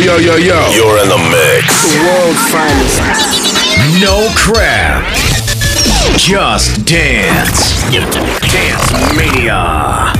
yo, yo, yo. You're in the mix. The world's finest. No crap. Just dance. Dance Mania.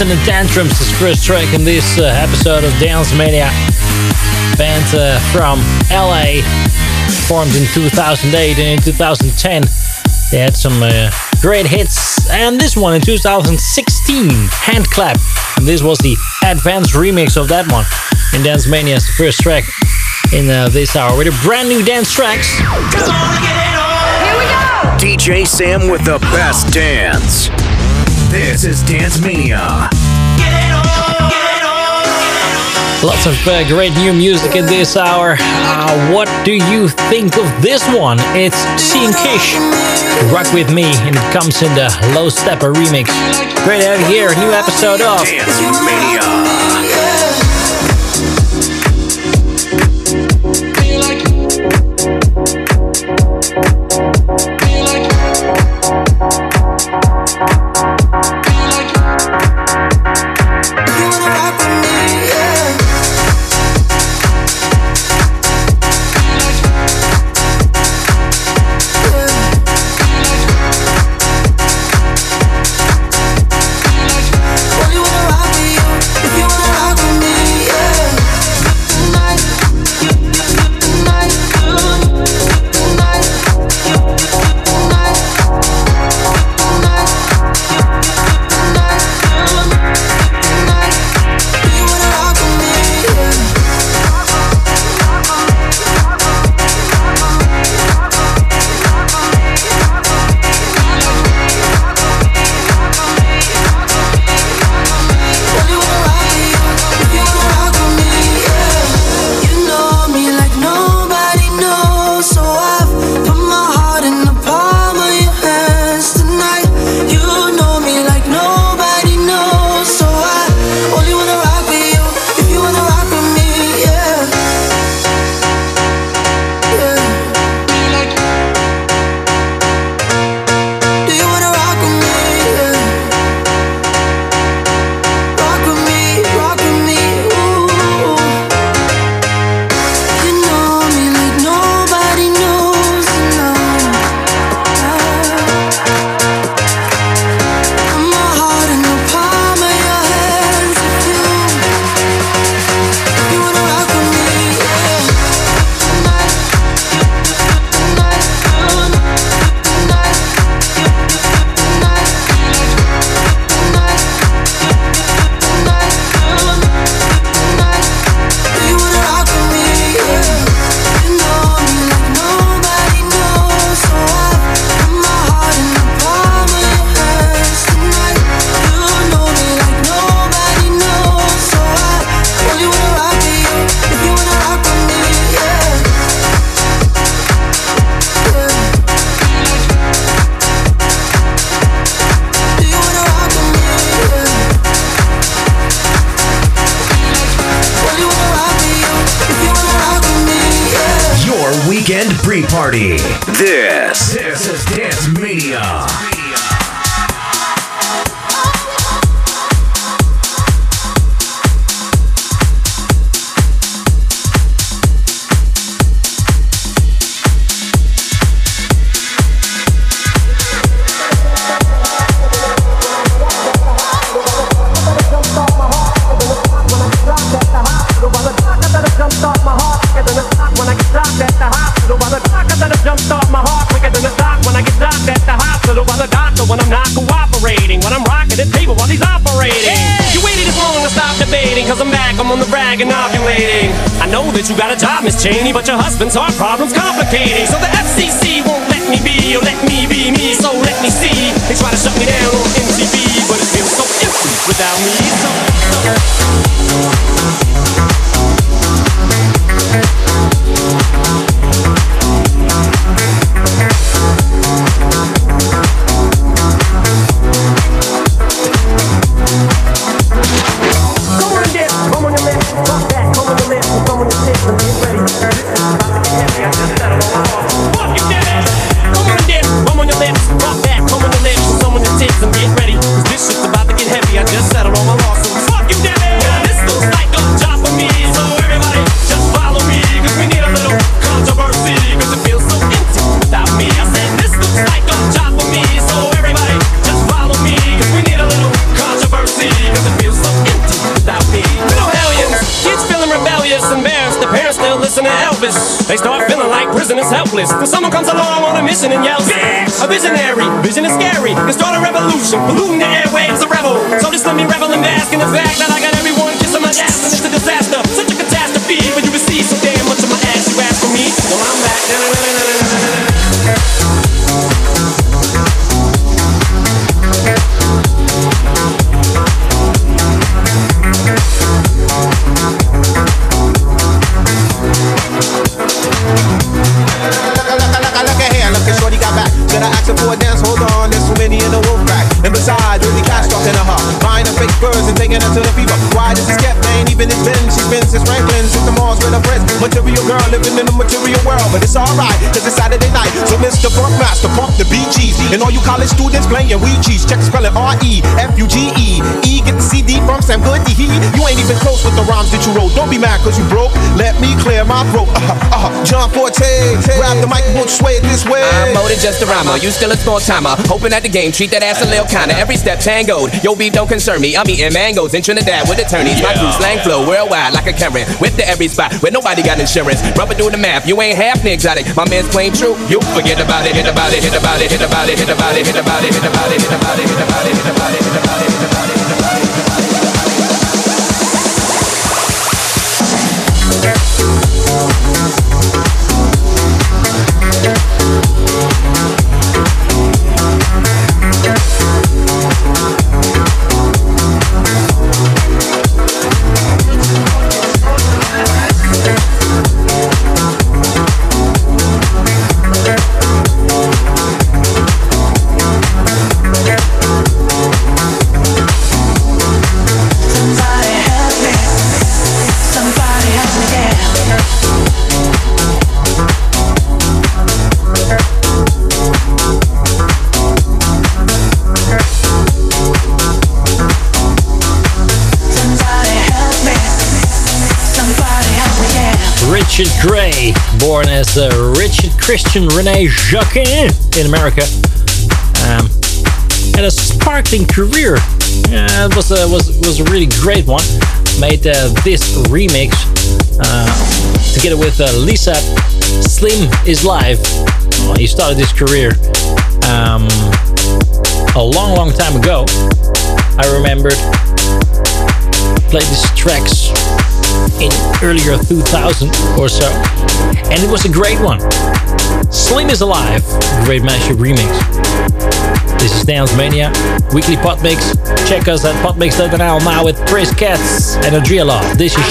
And the Tantrums is first track in this uh, episode of Dance Mania. Band uh, from LA, formed in 2008 and in 2010 they had some uh, great hits. And this one in 2016, Hand Clap. And this was the advanced remix of that one. in Dance Mania is the first track in uh, this hour with a brand new dance tracks. Here we go! DJ Sam with the best dance. This is Dance Mania. Lots of uh, great new music in this hour. Uh, what do you think of this one? It's Seeing Kish. Rock with me, and it comes in the Low Steppa remix. Great to have you here. New episode of Dance Mania. Cheney, but your husband's heart problem's complicating. So the FCC won't let me be, or let me be me, so let me see. They try to shut me down on MTV, but it feels so empty without me. And all you college students playing Ouija's, check spelling R-E-F-U-G-E. E get the CD from Sam Goody. You ain't even close with the rhymes that you wrote. Don't be mad cause you broke. Let me clear my throat. Uh-huh, uh-huh. John Ford just a rhymer. You still a small timer. Hoping at the game, treat that ass a little kinda. Every step tangoed. Yo, beef don't concern me. I'm eating mangoes in Trinidad with attorneys. My crew slang flow worldwide like a Karen. With the every spot where nobody got insurance. Rubber do the math. You ain't half the exotic. My man's plain true. You forget about it. Hit about it. Hit about it. Hit about it. Hit about it. Hit about it. Hit about it. Hit about it. Hit about it. Hit about it. Hit about it. Richard Grey, born as uh, Richard Christian Rene Jacquin in America. Um, had a sparkling career. Uh, it was a, was, was a really great one. Made uh, this remix uh, together with uh, Lisa. Slim is live. Well, he started his career um, a long, long time ago. I remembered. played these tracks in earlier 2000 or so. And it was a great one. Slim is Alive, great mashup remix. This is Dance Mania, weekly pot mix. Check us at potmix.nl now with Chris Katz and Adriela. This is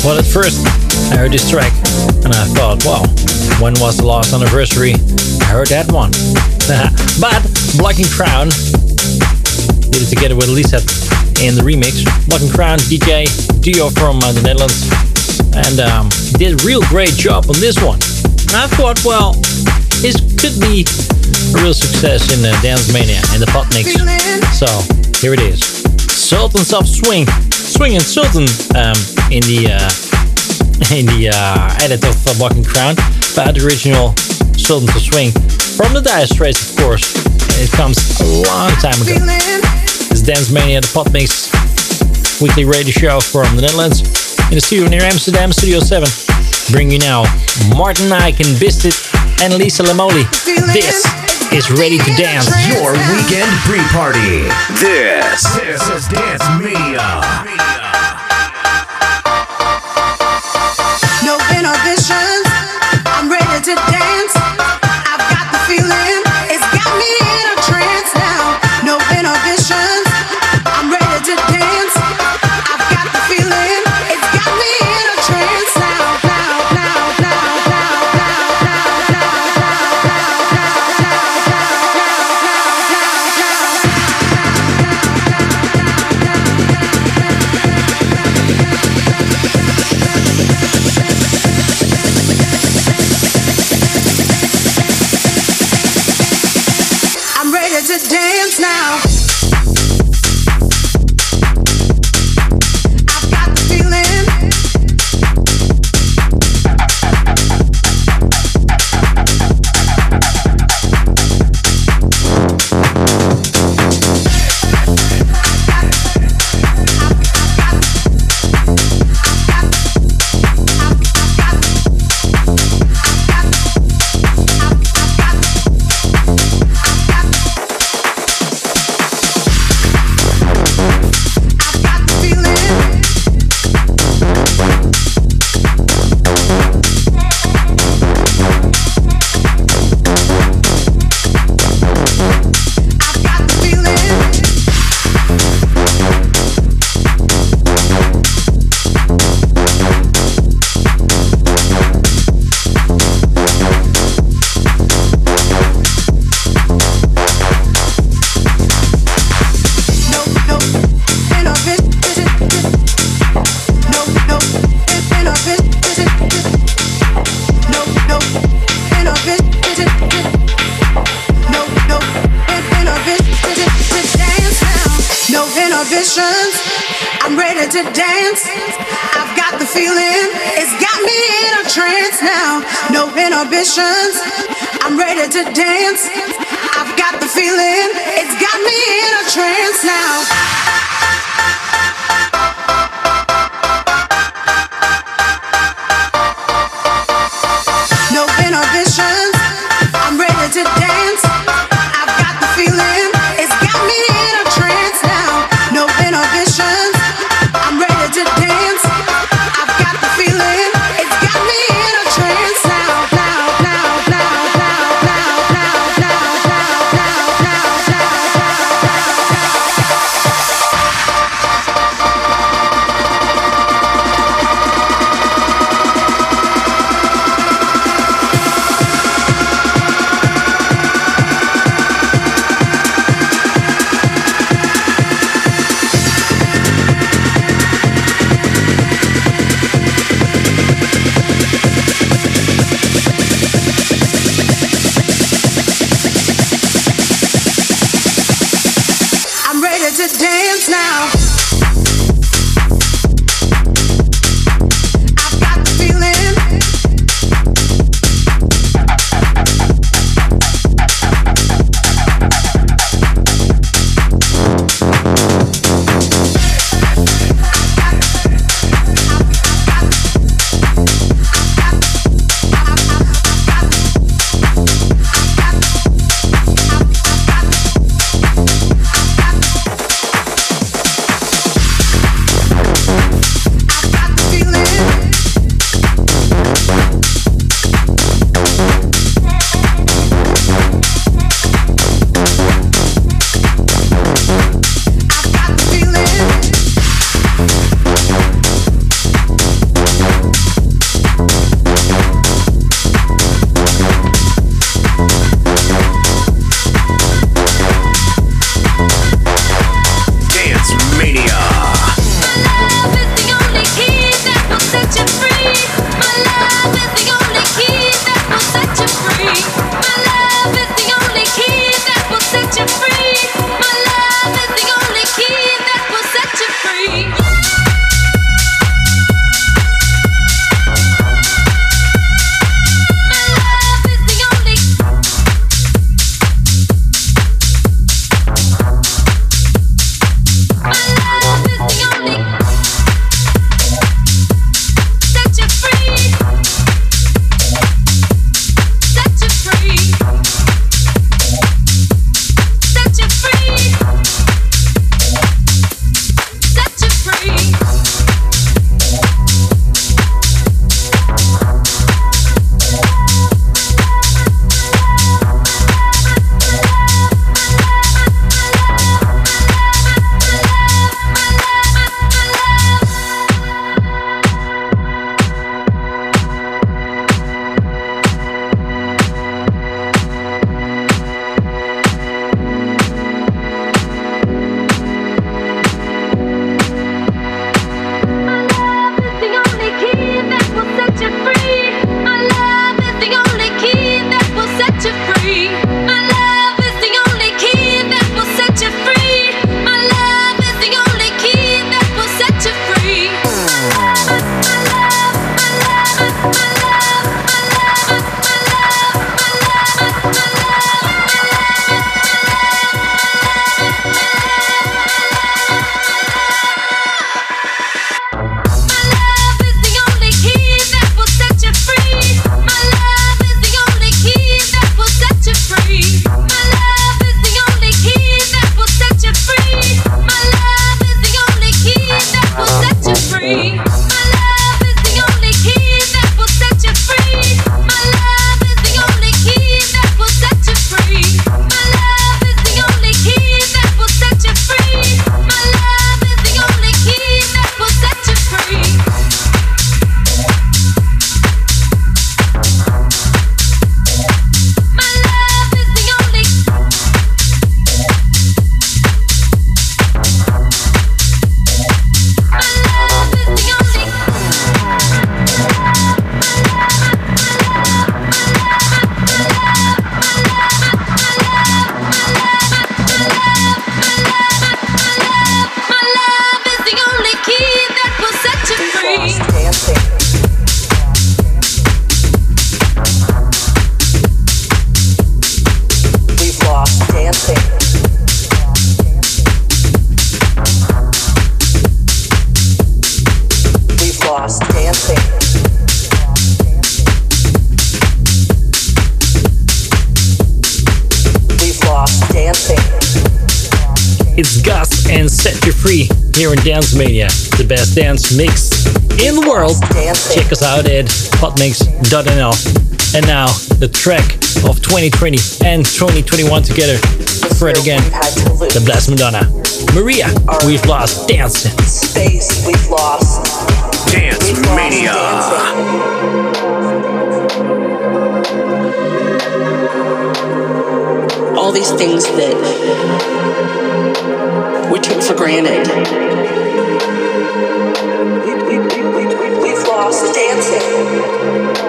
Shine I heard this track and I thought, wow, when was the last anniversary? I heard that one. but Block & Crown did it together with Lisa in the remix. Block & Crown DJ duo from uh, the Netherlands and um, did a real great job on this one. And I thought, well, this could be a real success in uh, Dance Mania and the Pot Mix. So here it is. Sultans of Swing. Swing and Sultan um, in the uh, in the uh, edit of uh, Block & Crown, but the original Sultan to Swing from the Dire Straits, of course. It comes a long time ago. It's Dance Mania, the Pot Mix weekly radio show from the Netherlands in the studio near Amsterdam, Studio 7. Bring you now Martin Ike Bistit and Lisa Lamoli. This is ready to dance. Your weekend pre-party. This, this is Dance Mania. Here in Dance Mania, the best dance mix in the world. Check us out at hotmix.nl. And now the track of 2020 and 2021 together. Fred again, the Blessed Madonna. Marea, we've lost dancing. Space, we've lost. Dance We've Mania. dancing. All these things that we took for granted. We've dancing.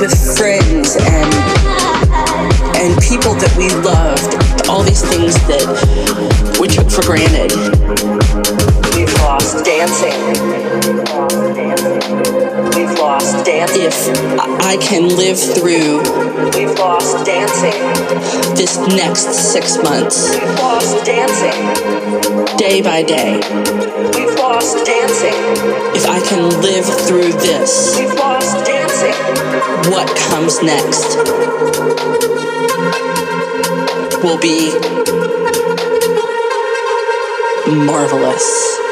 With friends and and people that we loved, all these things that we took for granted. We've lost dancing. We've lost dancing. We've lost dancing. If I can live through, we've lost dancing. This next six months, we've lost dancing. Day by day, we've lost dancing. If I can live through this, we've lost dancing. What comes next will be marvelous.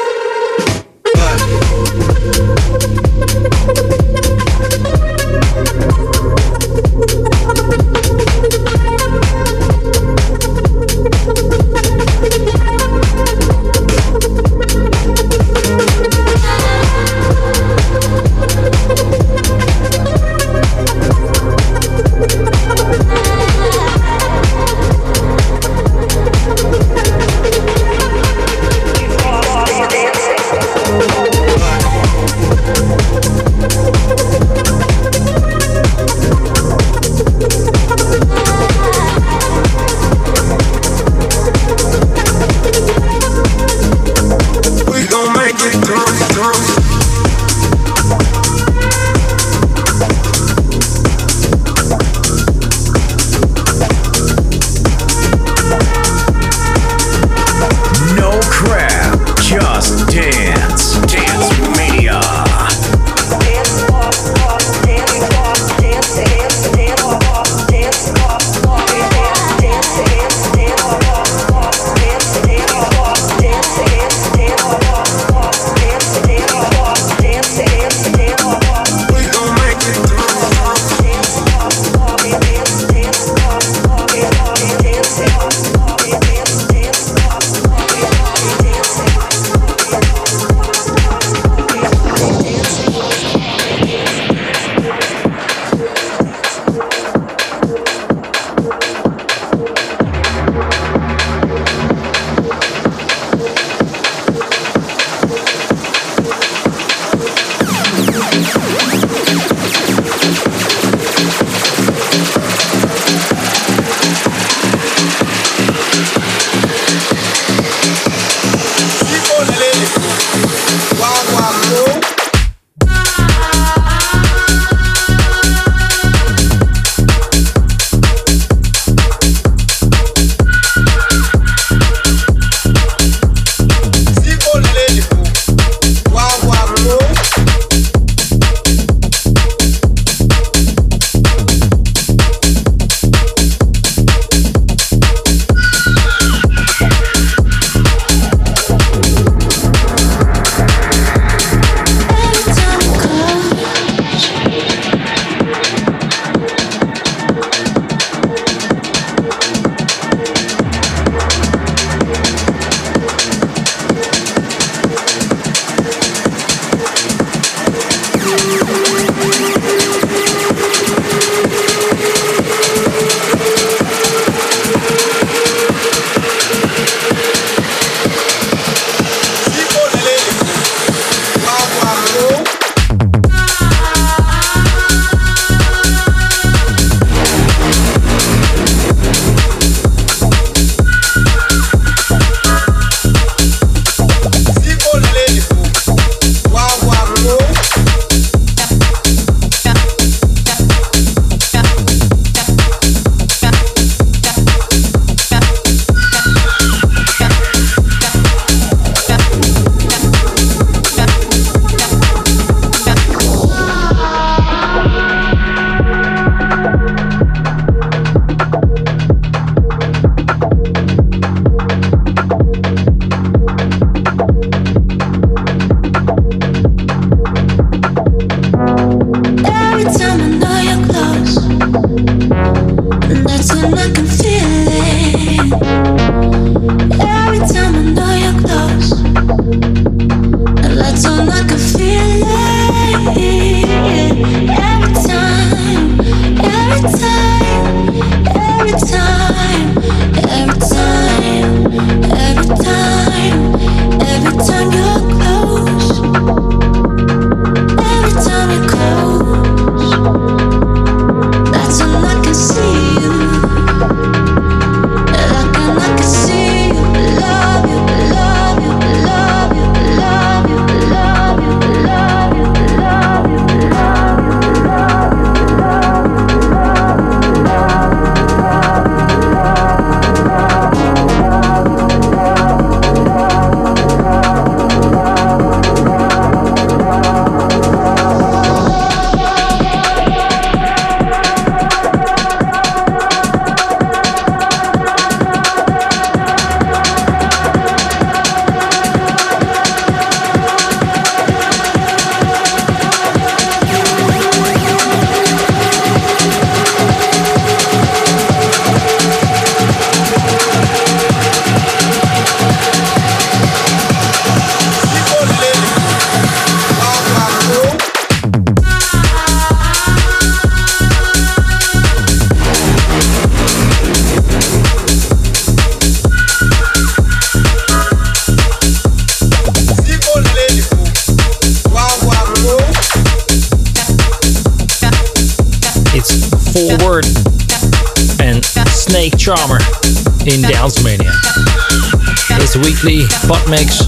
Weekly pot mix,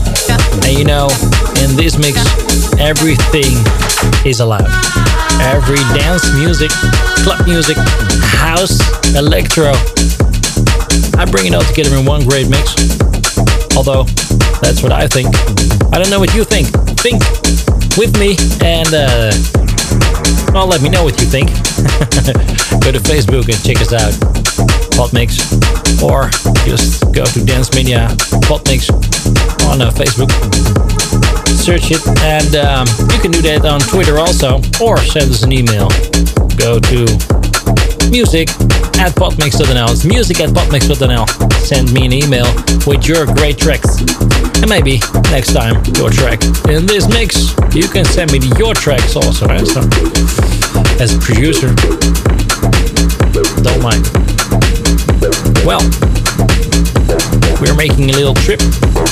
and you know, in this mix, everything is allowed. Every dance music, club music, house, electro. I bring it all together in one great mix. Although, that's what I think. I don't know what you think. Think with me and uh, well, let me know what you think. Go to Facebook and check us out. Podmix, or just go to Dance Mania Podmix on uh, Facebook. Search it, and um, you can do that on Twitter also, or send us an email. Go to music at podmix.nl. It's music at podmix.nl. Send me an email with your great tracks. And maybe next time your track in this mix. You can send me your tracks also. So, as a producer, don't mind. Well, we're making a little trip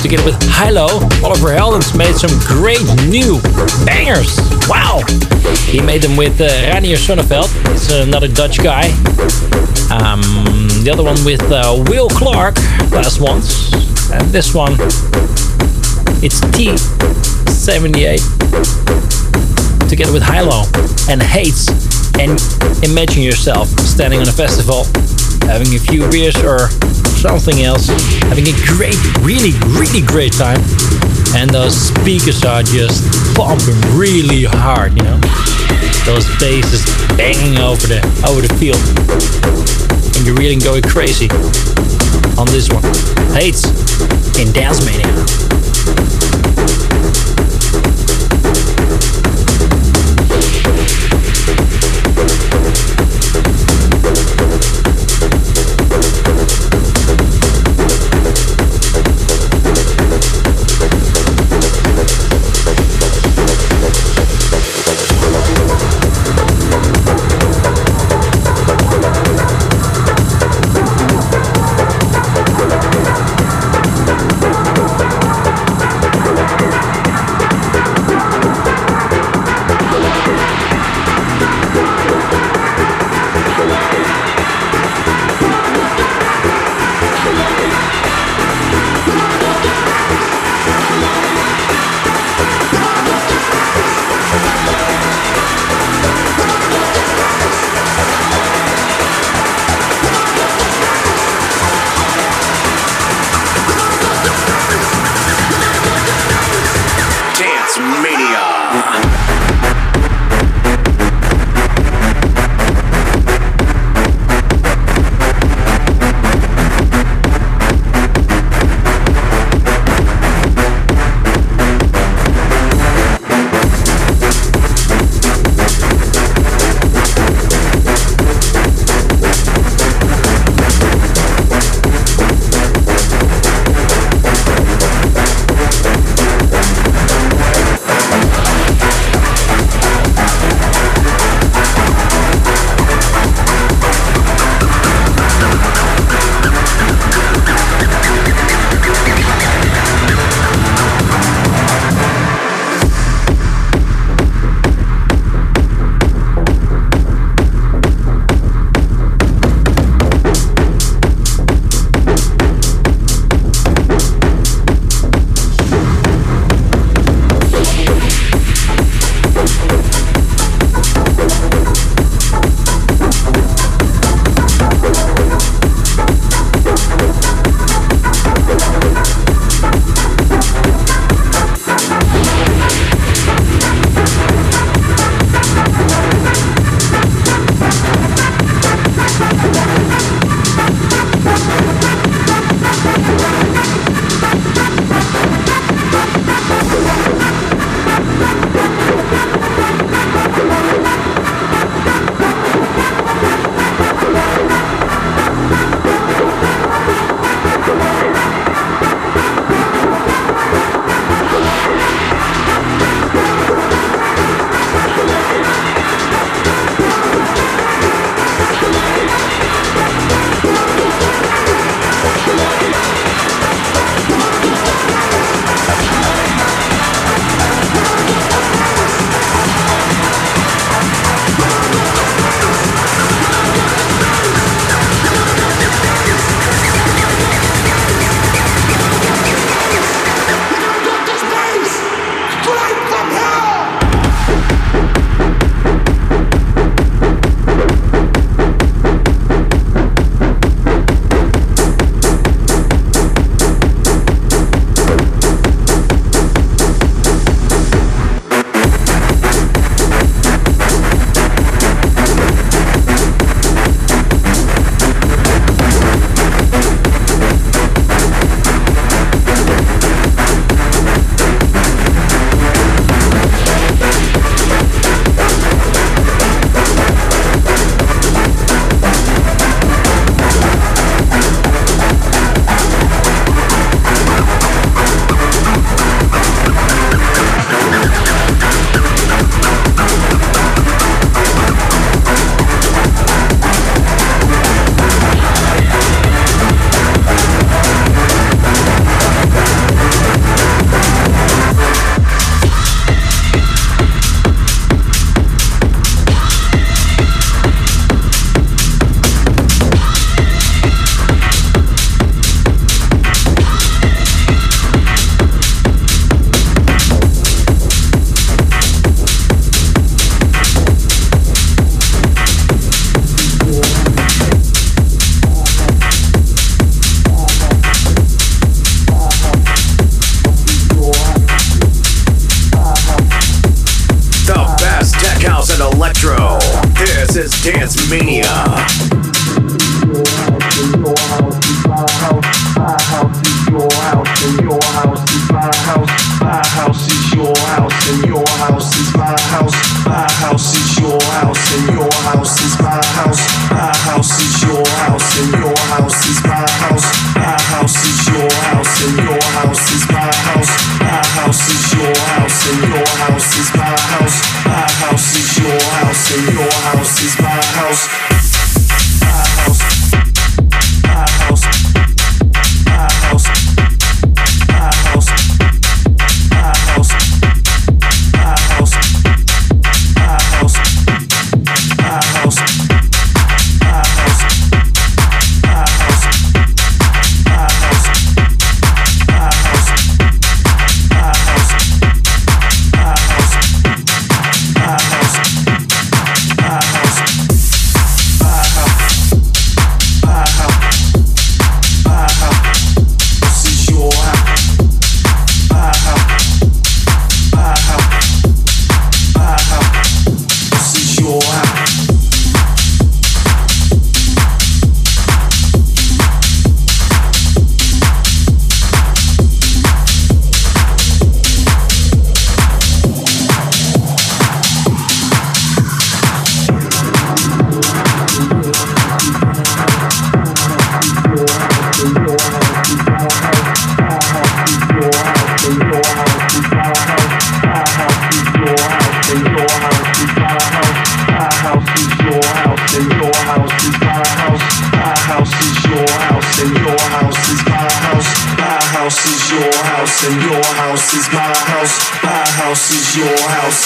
together with HI-LO. Oliver Heldens made some great new bangers. Wow! He made them with uh, Reinier Zonneveld. It's another Dutch guy. Um, the other one with uh, Will Clarke, last ones. And this one, it's T78 together with HI-LO and Hates. And imagine yourself standing on a festival having a few beers or something else, having a great, really, really great time. And those speakers are just pumping really hard, you know? Those basses banging over the over the field. And you're really going crazy on this one. Hates in Dance Mania.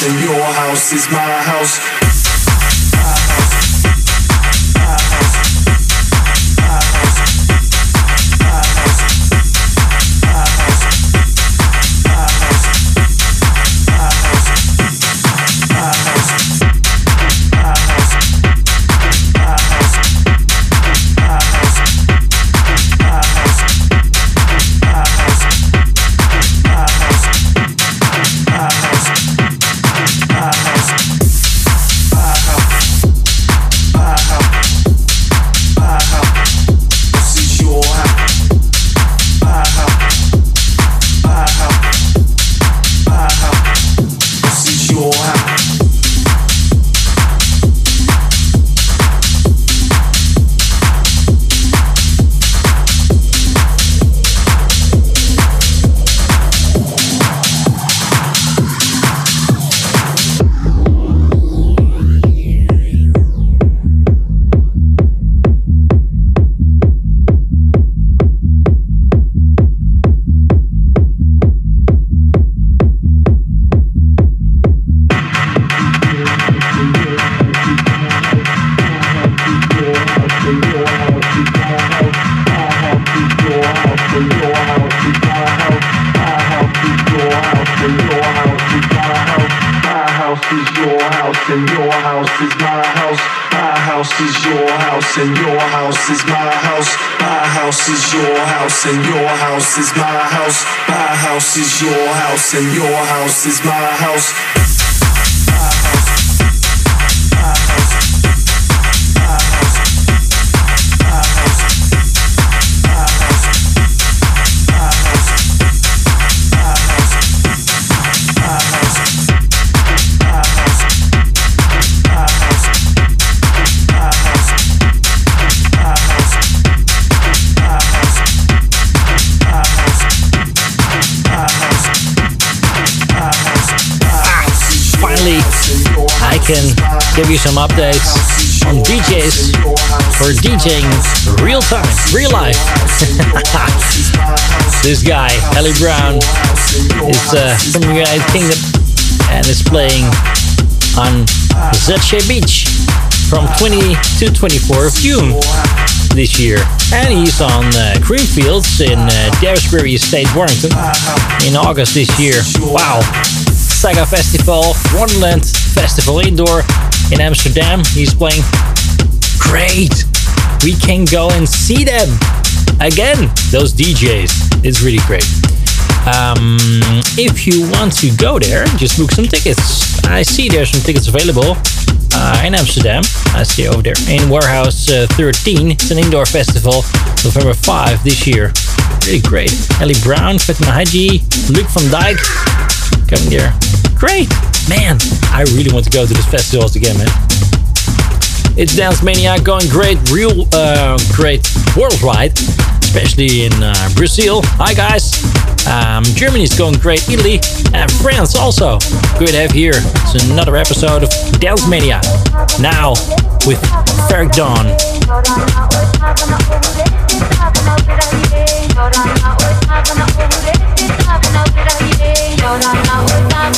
and your house is mine. And your house is my house. My house is your house and your house is my house. Can give you some updates on DJs for DJing real time, real life. this guy, Eli Brown, is uh, from the United Kingdom and is playing on Zrće Beach from 20 to 24 of June this year. And he's on uh, Creamfields in uh, Daresbury Estate, Warrington in August this year. Wow. Saga Festival, Wonderland Festival Indoor in Amsterdam. He's playing great. We can go and see them again. Those DJs. It's really great. Um, if you want to go there, just book some tickets. I see there's some tickets available uh, in Amsterdam. I see over there in Warehouse uh, 13. It's an indoor festival, November 5 this year. Really great. Eli Brown, Fatima Hajji, Luke van Dijk coming there. Great, man. I really want to go to this festivals again, man. It's Dance Mania going great, real uh, great worldwide. especially in uh, Brazil. Hi, guys. Um, Germany's going great, Italy, and France also. Good to have here. It's another episode of Dance Mania. Now with Ferreck Dawn. Yora na oitava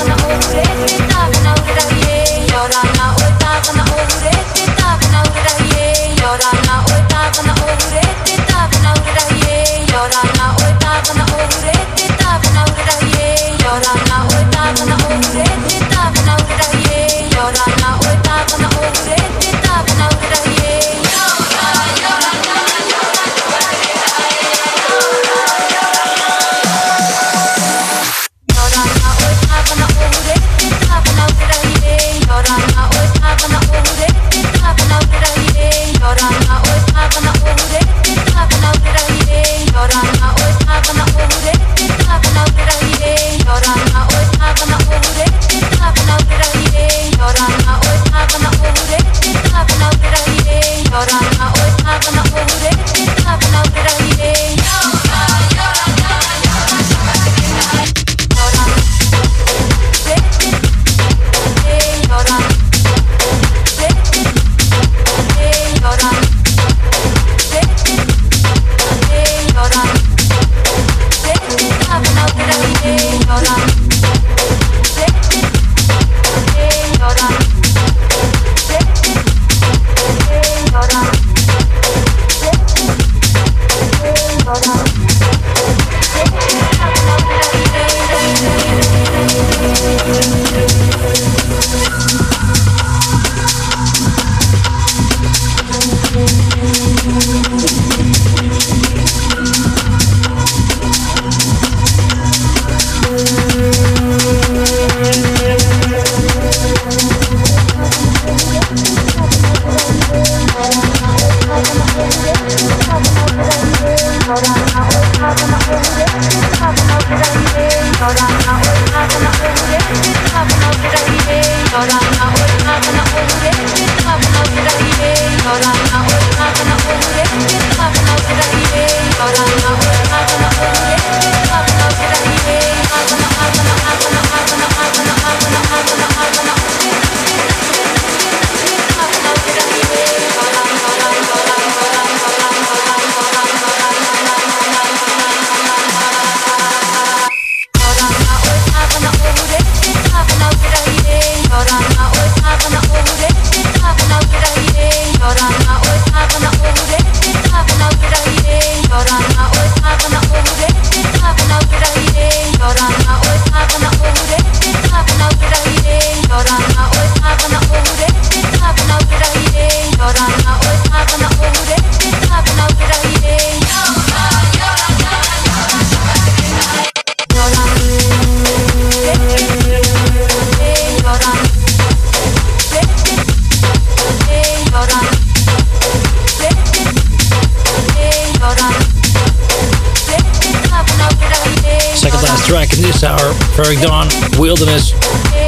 Ferreck Dawn, Wilderness,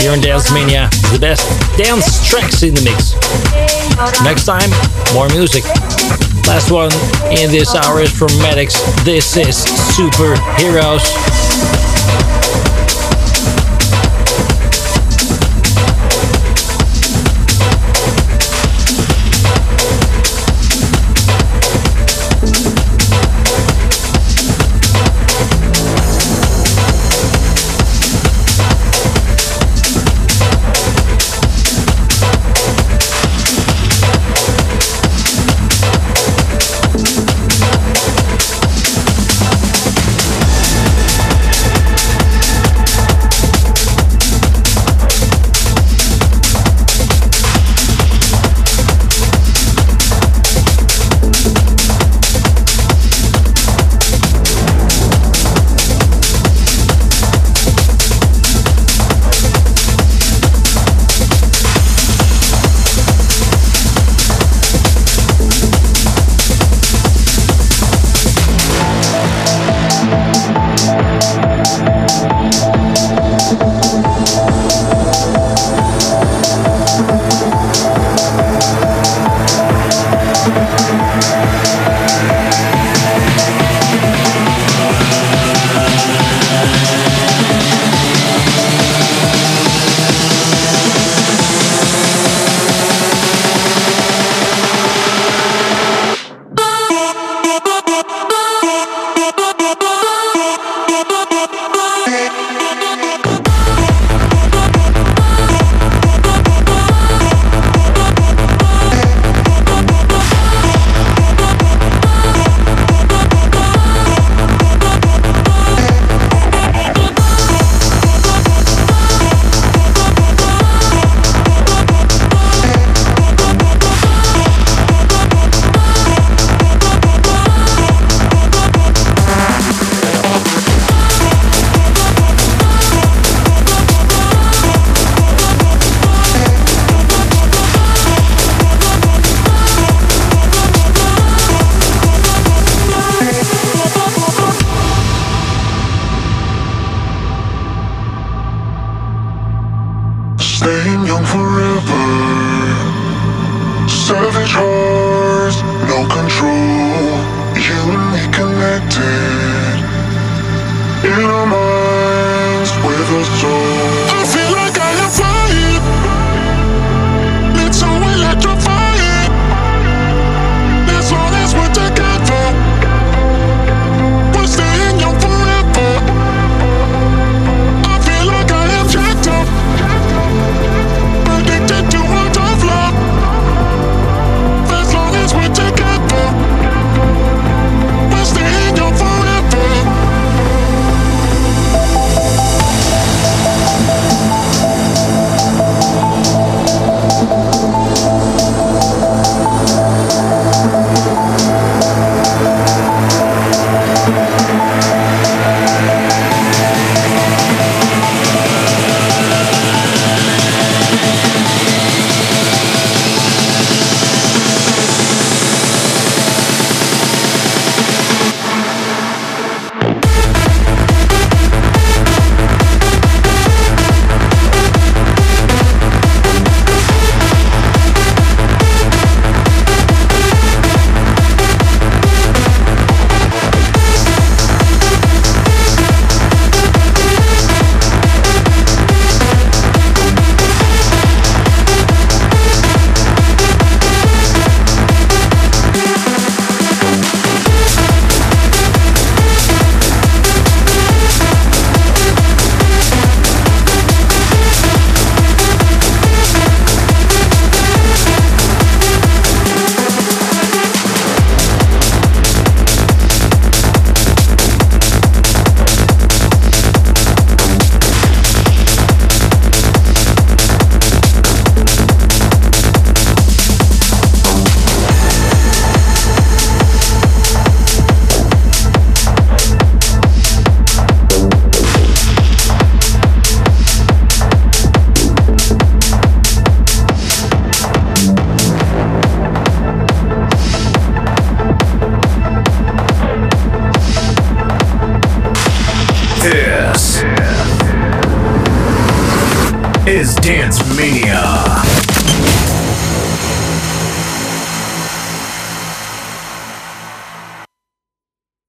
here in Dance Mania. The best dance tracks in the mix. Next time, more music. Last one in this hour is from Maddix. This is Superheroes.